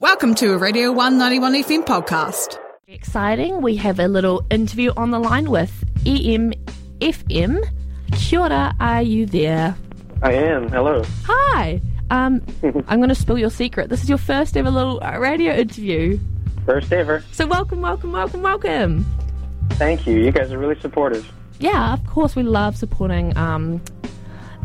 Welcome to a Radio 191 FM podcast. Exciting. We have a little interview on the line with EM FM. Kia ora, are you there? I am. Hello. Hi. Um, I'm going to spill your secret. This is your first ever little uh, radio interview. First ever. So welcome, welcome, welcome, welcome. Thank you. You guys are really supportive. Yeah, of course we love supporting um,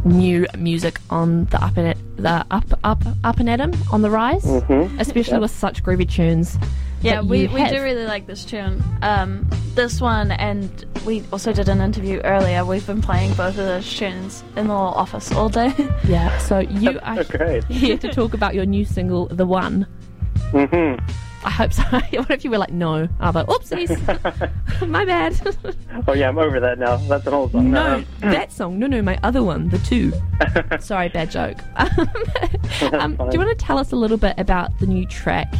new music on the up and the up up up and Adam on the rise, Mhm. especially Yep. with such groovy tunes. Yeah, we, we have. do really like this tune. Um, this one, and we also did an interview earlier. We've been playing both of those tunes in the little office all day. Yeah. So you are Great. here to talk about your new single, "The One." hmm I hope so. what if you were like, no? Like, oopsies, my bad. Oh yeah, I'm over that now. That's an old song. no, Um, that song. No, no, my other one, the two. Sorry, bad joke. um, do you want to tell us a little bit about the new track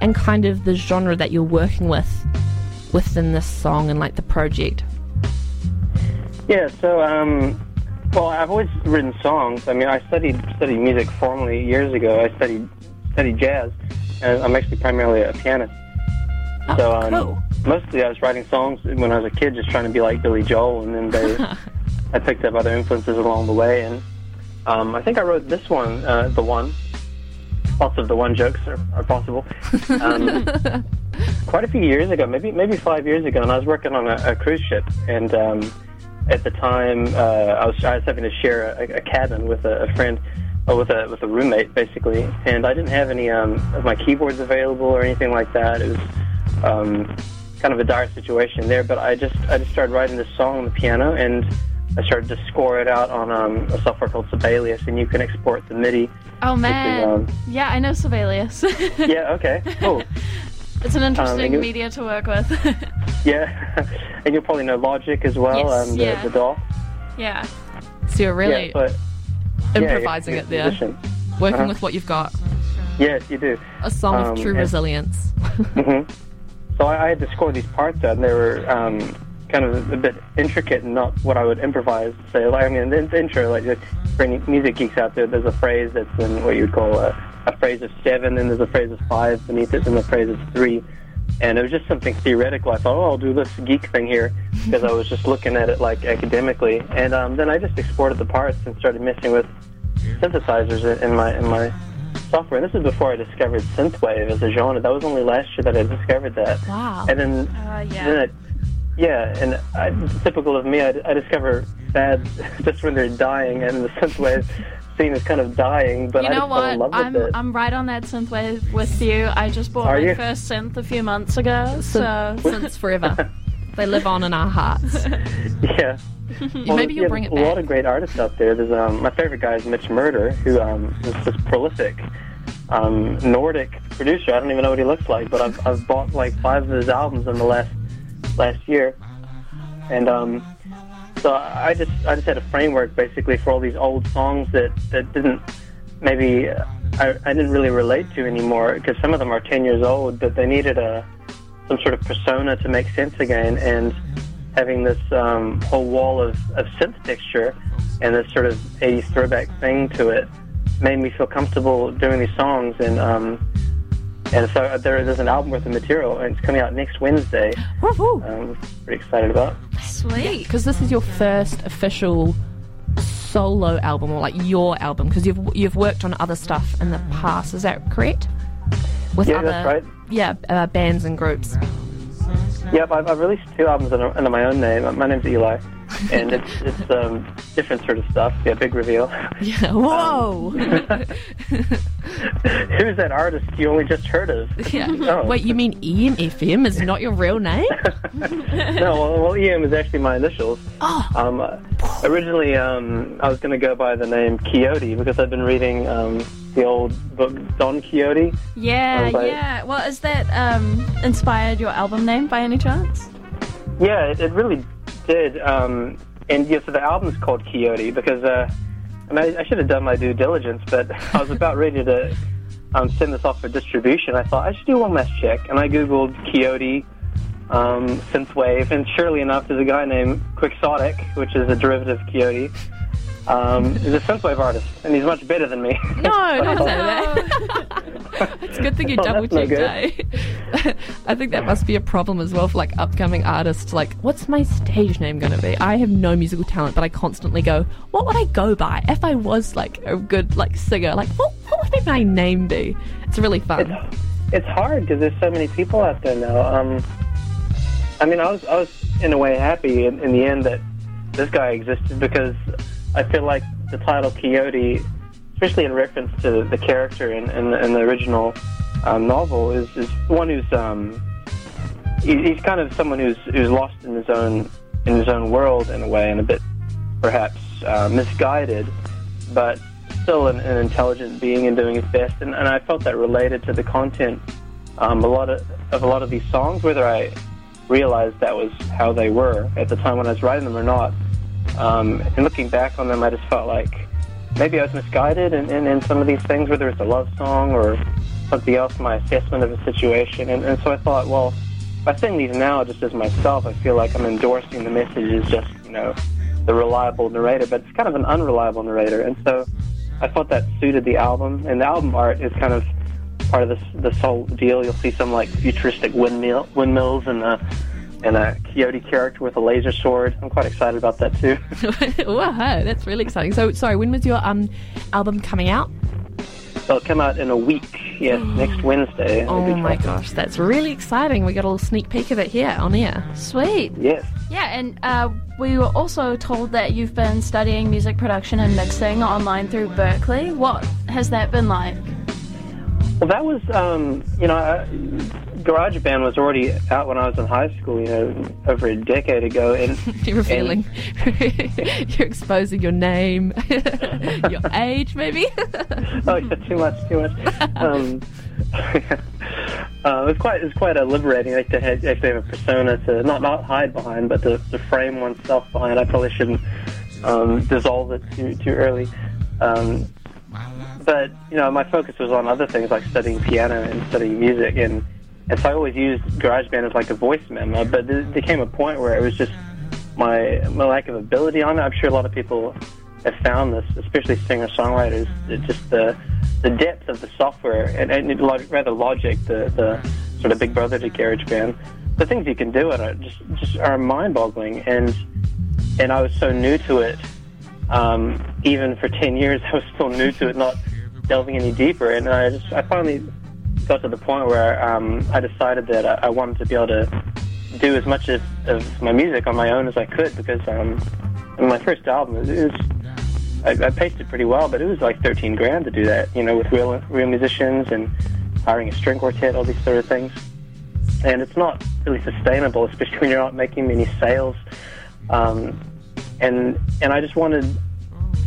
and kind of the genre that you're working with within this song and like the project? Yeah. So, um, well, I've always written songs. I mean, I studied studied music formally years ago. I studied studied jazz, I'm actually primarily a pianist. Oh, So, um, cool. mostly I was writing songs when I was a kid, just trying to be like Billy Joel, and then they, I picked up other influences along the way, and um, I think I wrote this one, uh, the one. Lots of the one jokes are, are possible. Um, quite a few years ago, maybe maybe five years ago, and I was working on a, a cruise ship, and um, at the time uh, I was I was having to share a, a cabin with a, a friend, uh, with a with a roommate basically, and I didn't have any um, of my keyboards available or anything like that. It was um, kind of a dire situation there, but I just I just started writing this song on the piano, and I started to score it out on um, a software called Sibelius, and you can export the MIDI. Oh man, um, yeah, I know Sibelius. Yeah, okay, cool. it's an interesting and you- media to work with. Yeah, and you'll probably know Logic as well, Yes, um, the, yeah. the DAW. yeah, So you're really yeah, but improvising yeah, it there, musician. working Uh-huh. with what you've got. Yes, you do. A song Um, of true and- resilience. hmm So I, I had to score these parts out, and they were um, kind of a bit intricate and not what I would improvise. Say, like, I mean, the, the intro, like for any music geeks out there, there's a phrase that's in what you would call a, a phrase of seven, and there's a phrase of five beneath it, and a phrase of three. And it was just something theoretical. I thought, oh, I'll do this geek thing here because I was just looking at it like academically. And um, then I just exported the parts and started messing with synthesizers in- in my in my software. And this is before I discovered synthwave as a genre. That was only last year that I discovered that. Wow. And then, uh, yeah. then it, yeah, and I, typical of me, I, I discover fads just when they're dying, and the synthwave scene is kind of dying. But you I know just fell in what? love I'm with it. I'm right on that synthwave with you. I just bought Are my you? first synth a few months ago, so Since forever. they live on in our hearts. yeah. Well, Maybe you'll yeah, bring it there's A lot of great artists out there. There's um, my favorite guy is Mitch Murder, who um, is this prolific um, Nordic producer. I don't even know what he looks like, but I've, I've bought like five of his albums in the last last year, and um, so I just I just had a framework basically for all these old songs that that didn't maybe uh, I, I didn't really relate to anymore because some of them are 10 years old, but they needed a some sort of persona to make sense again. And having this um, whole wall of, of synth texture and this sort of 80s throwback thing to it made me feel comfortable doing these songs. And um, and so there's an album worth of material, and it's coming out next Wednesday. Woohoo. Um, pretty excited about. Sweet. Because this is your first official solo album, or like your album, because you've you've worked on other stuff in the past. Is that correct? With Yeah, other, that's right. Yeah, uh, bands and groups. Yep, I've, I've released two albums under, under my own name. My name's Eli, and it's it's um, different sort of stuff. Yeah, big reveal. Yeah. Whoa. Who's that artist you only just heard of? yeah. Oh. Wait, you mean EMFM is not your real name? no, well, well, EM is actually my initials. Oh. Um, originally, um, I was going to go by the name Quixote because I've been reading um, the old book Don Quixote. Yeah, Um, yeah. Well, is that um, inspired your album name by any chance? Yeah, it, it really did. Um, and yeah, so the album's called Quixote because uh, I, mean, I, should have done my due diligence, but I was about ready to um, send this off for distribution. I thought I should do one last check, and I googled Quixote um, synthwave, and surely enough, there's a guy named Quixotic, which is a derivative of Quixote. Um, he's a synthwave artist, and he's much better than me. No, don't say that. it's a good thing you Oh, double that's no checked, eh? I think that must be a problem as well for like upcoming artists. Like, what's my stage name going to be? I have no musical talent, but I constantly go, what would I go by if I was like a good like singer? Like, what, what would my name be? It's really fun. It's, it's hard because there's so many people out there now. Um, I mean, I was I was in a way happy in, in the end that this guy existed because I feel like the title Quixote, especially in reference to the character in, in, the, in the original um, novel, is, is one who's um, he, he's kind of someone who's who's lost in his own in his own world in a way, and a bit perhaps uh, misguided, but still an, an intelligent being and doing his best. And, and I felt that related to the content um, a lot of, of a lot of these songs, whether I realized that was how they were at the time when I was writing them or not. Um, and looking back on them, I just felt like maybe I was misguided in, in, in some of these things, whether it's a love song or something else, my assessment of the situation. And, and so I thought, well, by saying these now just as myself, I feel like I'm endorsing the message as just, you know, the reliable narrator, but it's kind of an unreliable narrator. And so I thought that suited the album. And the album art is kind of part of this this whole deal. You'll see some like futuristic windmill windmills and a and a coyote character with a laser sword. I'm quite excited about that too. wow, that's really exciting. So, sorry, when was your um album coming out? It'll come out in a week. Yes, next Wednesday. Oh be my gosh, that's really exciting. We got a little sneak peek of it here on air. Sweet. Yes. Yeah, and uh, we were also told that you've been studying music production and mixing online through Berklee. What has that been like? Well, that was, um, you know, uh, GarageBand was already out when I was in high school, you know, over a decade ago. And You're revealing, you're exposing your name, your age, maybe. oh, yeah, too much, too much. Um, uh, it was quite, it was quite liberating, like to have, actually have a persona to not not hide behind, but to, to frame oneself behind. I probably shouldn't um, dissolve it too too early. Um, but you know, my focus was on other things like studying piano and studying music, and and so I always used GarageBand as like a voice memo. But there, there came a point where it was just my my lack of ability on it. I'm sure a lot of people have found this, especially singer songwriters. Just the the depth of the software and, and lo- rather Logic, the the sort of big brother to GarageBand. The things you can do in it just just are mind boggling, and and I was so new to it. Um, even for ten years, I was still new to it, not delving any deeper. And I just I finally got to the point where um, I decided that I, I wanted to be able to do as much of, of my music on my own as I could because um, my first album it was I, I paced it pretty well, but it was like thirteen grand to do that, you know, with real real musicians and hiring a string quartet, all these sort of things. And it's not really sustainable, especially when you're not making many sales. Um, and and I just wanted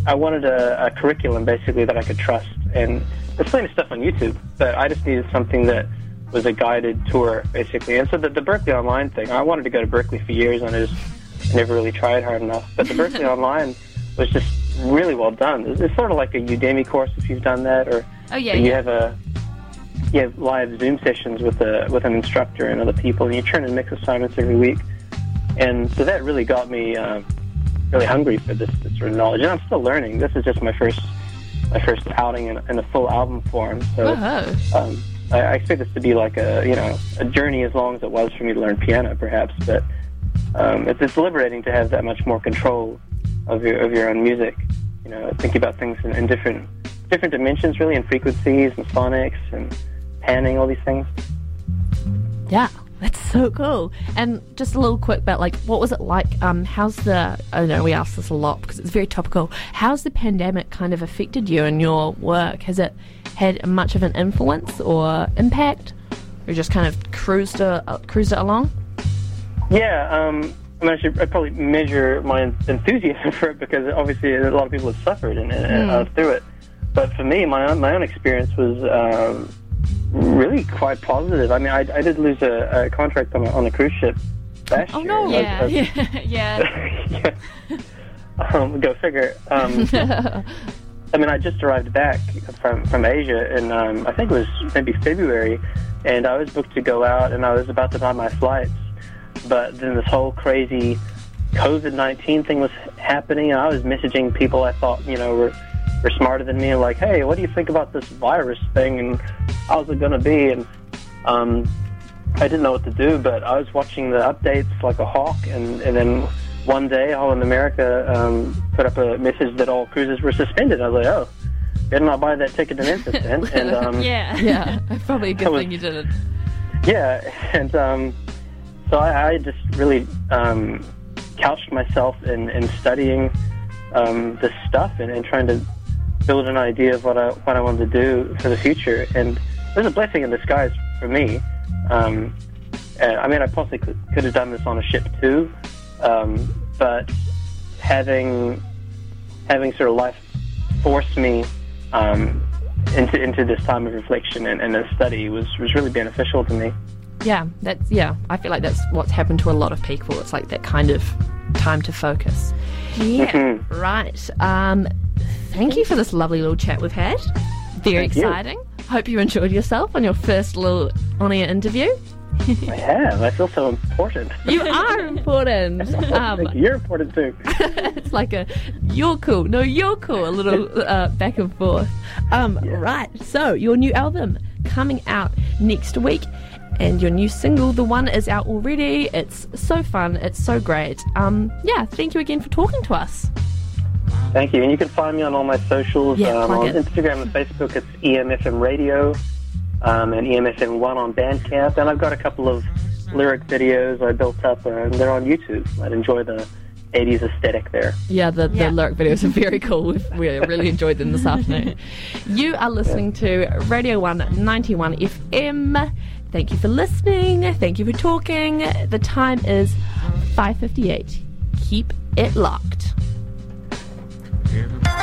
I wanted a, a curriculum basically that I could trust. And there's plenty of stuff on YouTube, but I just needed something that was a guided tour basically. And so the, the Berklee Online thing, I wanted to go to Berklee for years, and I just never really tried hard enough. But the Berklee Online was just really well done. It's, it's sort of like a Udemy course if you've done that, or Oh yeah, you yeah. have a you have live Zoom sessions with a with an instructor and other people, and you turn in mix assignments every week. And so that really got me uh, really hungry for this, this sort of knowledge. And I'm still learning. This is just my first my first outing in, in a full album form. So Oh, um, I, I expect this to be like a you know a journey as long as it was for me to learn piano, perhaps. But um, it's, it's liberating to have that much more control of your of your own music. You know, thinking about things in, in different different dimensions, really, and frequencies and sonics and panning, all these things. yeah, that's so cool. And just a little quick bit, like, what was it like? Um, how's the? I know we ask this a lot because it's very topical. How's the pandemic kind of affected you and your work? Has it had much of an influence or impact, or just kind of cruised uh, cruised it along? Yeah, um, I mean, I should I'd probably measure my enthusiasm for it because obviously a lot of people have suffered and, and uh, through it. But for me, my own, my own experience was um, really quite positive. I mean, I, I did lose a, a contract on a, on a cruise ship last Oh, year. no. Yeah, I was- yeah, yeah. yeah. Um, go figure. Um, I mean, I just arrived back from from Asia, and um, I think it was maybe February, and I was booked to go out, and I was about to buy my flights, but then this whole crazy COVID nineteen thing was happening. And I was messaging people I thought you know were were smarter than me, like, hey, what do you think about this virus thing, and how's it gonna be? And um, I didn't know what to do, but I was watching the updates like a hawk, and and then one day, Holland America um, put up a message that all cruises were suspended. I was like, oh, better not buy that ticket to Memphis then. And um, Yeah. Yeah, I probably a good That was- thing you didn't. yeah, and um, so I, I just really um, couched myself in, in studying um, this stuff and, and trying to build an idea of what I what I wanted to do for the future. And it was a blessing in disguise for me. Um, and, I mean, I possibly could, could have done this on a ship too, um, but having having sort of life force me um, into into this time of reflection and, and a study was was really beneficial to me. Yeah, that's yeah. I feel like that's what's happened to a lot of people. It's like that kind of time to focus. Yeah, Mhm. right. Um, thank you for this lovely little chat we've had. Very Thank you. Hope you enjoyed yourself on your first little on-air interview. I have. I feel so important. You are important. Um. You're important too. it's like a you're cool, no you're cool, a little uh, back and forth. Um, Right, so your new album coming out next week, and your new single, the one is out already. It's so fun, it's so great. Um, yeah, thank you again for talking to us. Thank you. And you can find me on all my socials. Yeah, um, on it. Instagram and Facebook, it's EMFM Radio um, and EMFM1 on Bandcamp. And I've got a couple of lyric videos I built up, uh, and they're on YouTube. I'd enjoy the 80s aesthetic there. Yeah, the, the Yeah. lyric videos are very cool. We've, we really enjoyed them this afternoon. You are listening to Radio 191 FM. Thank you for listening. Thank you for talking. The time is 5.58. Keep it locked. I've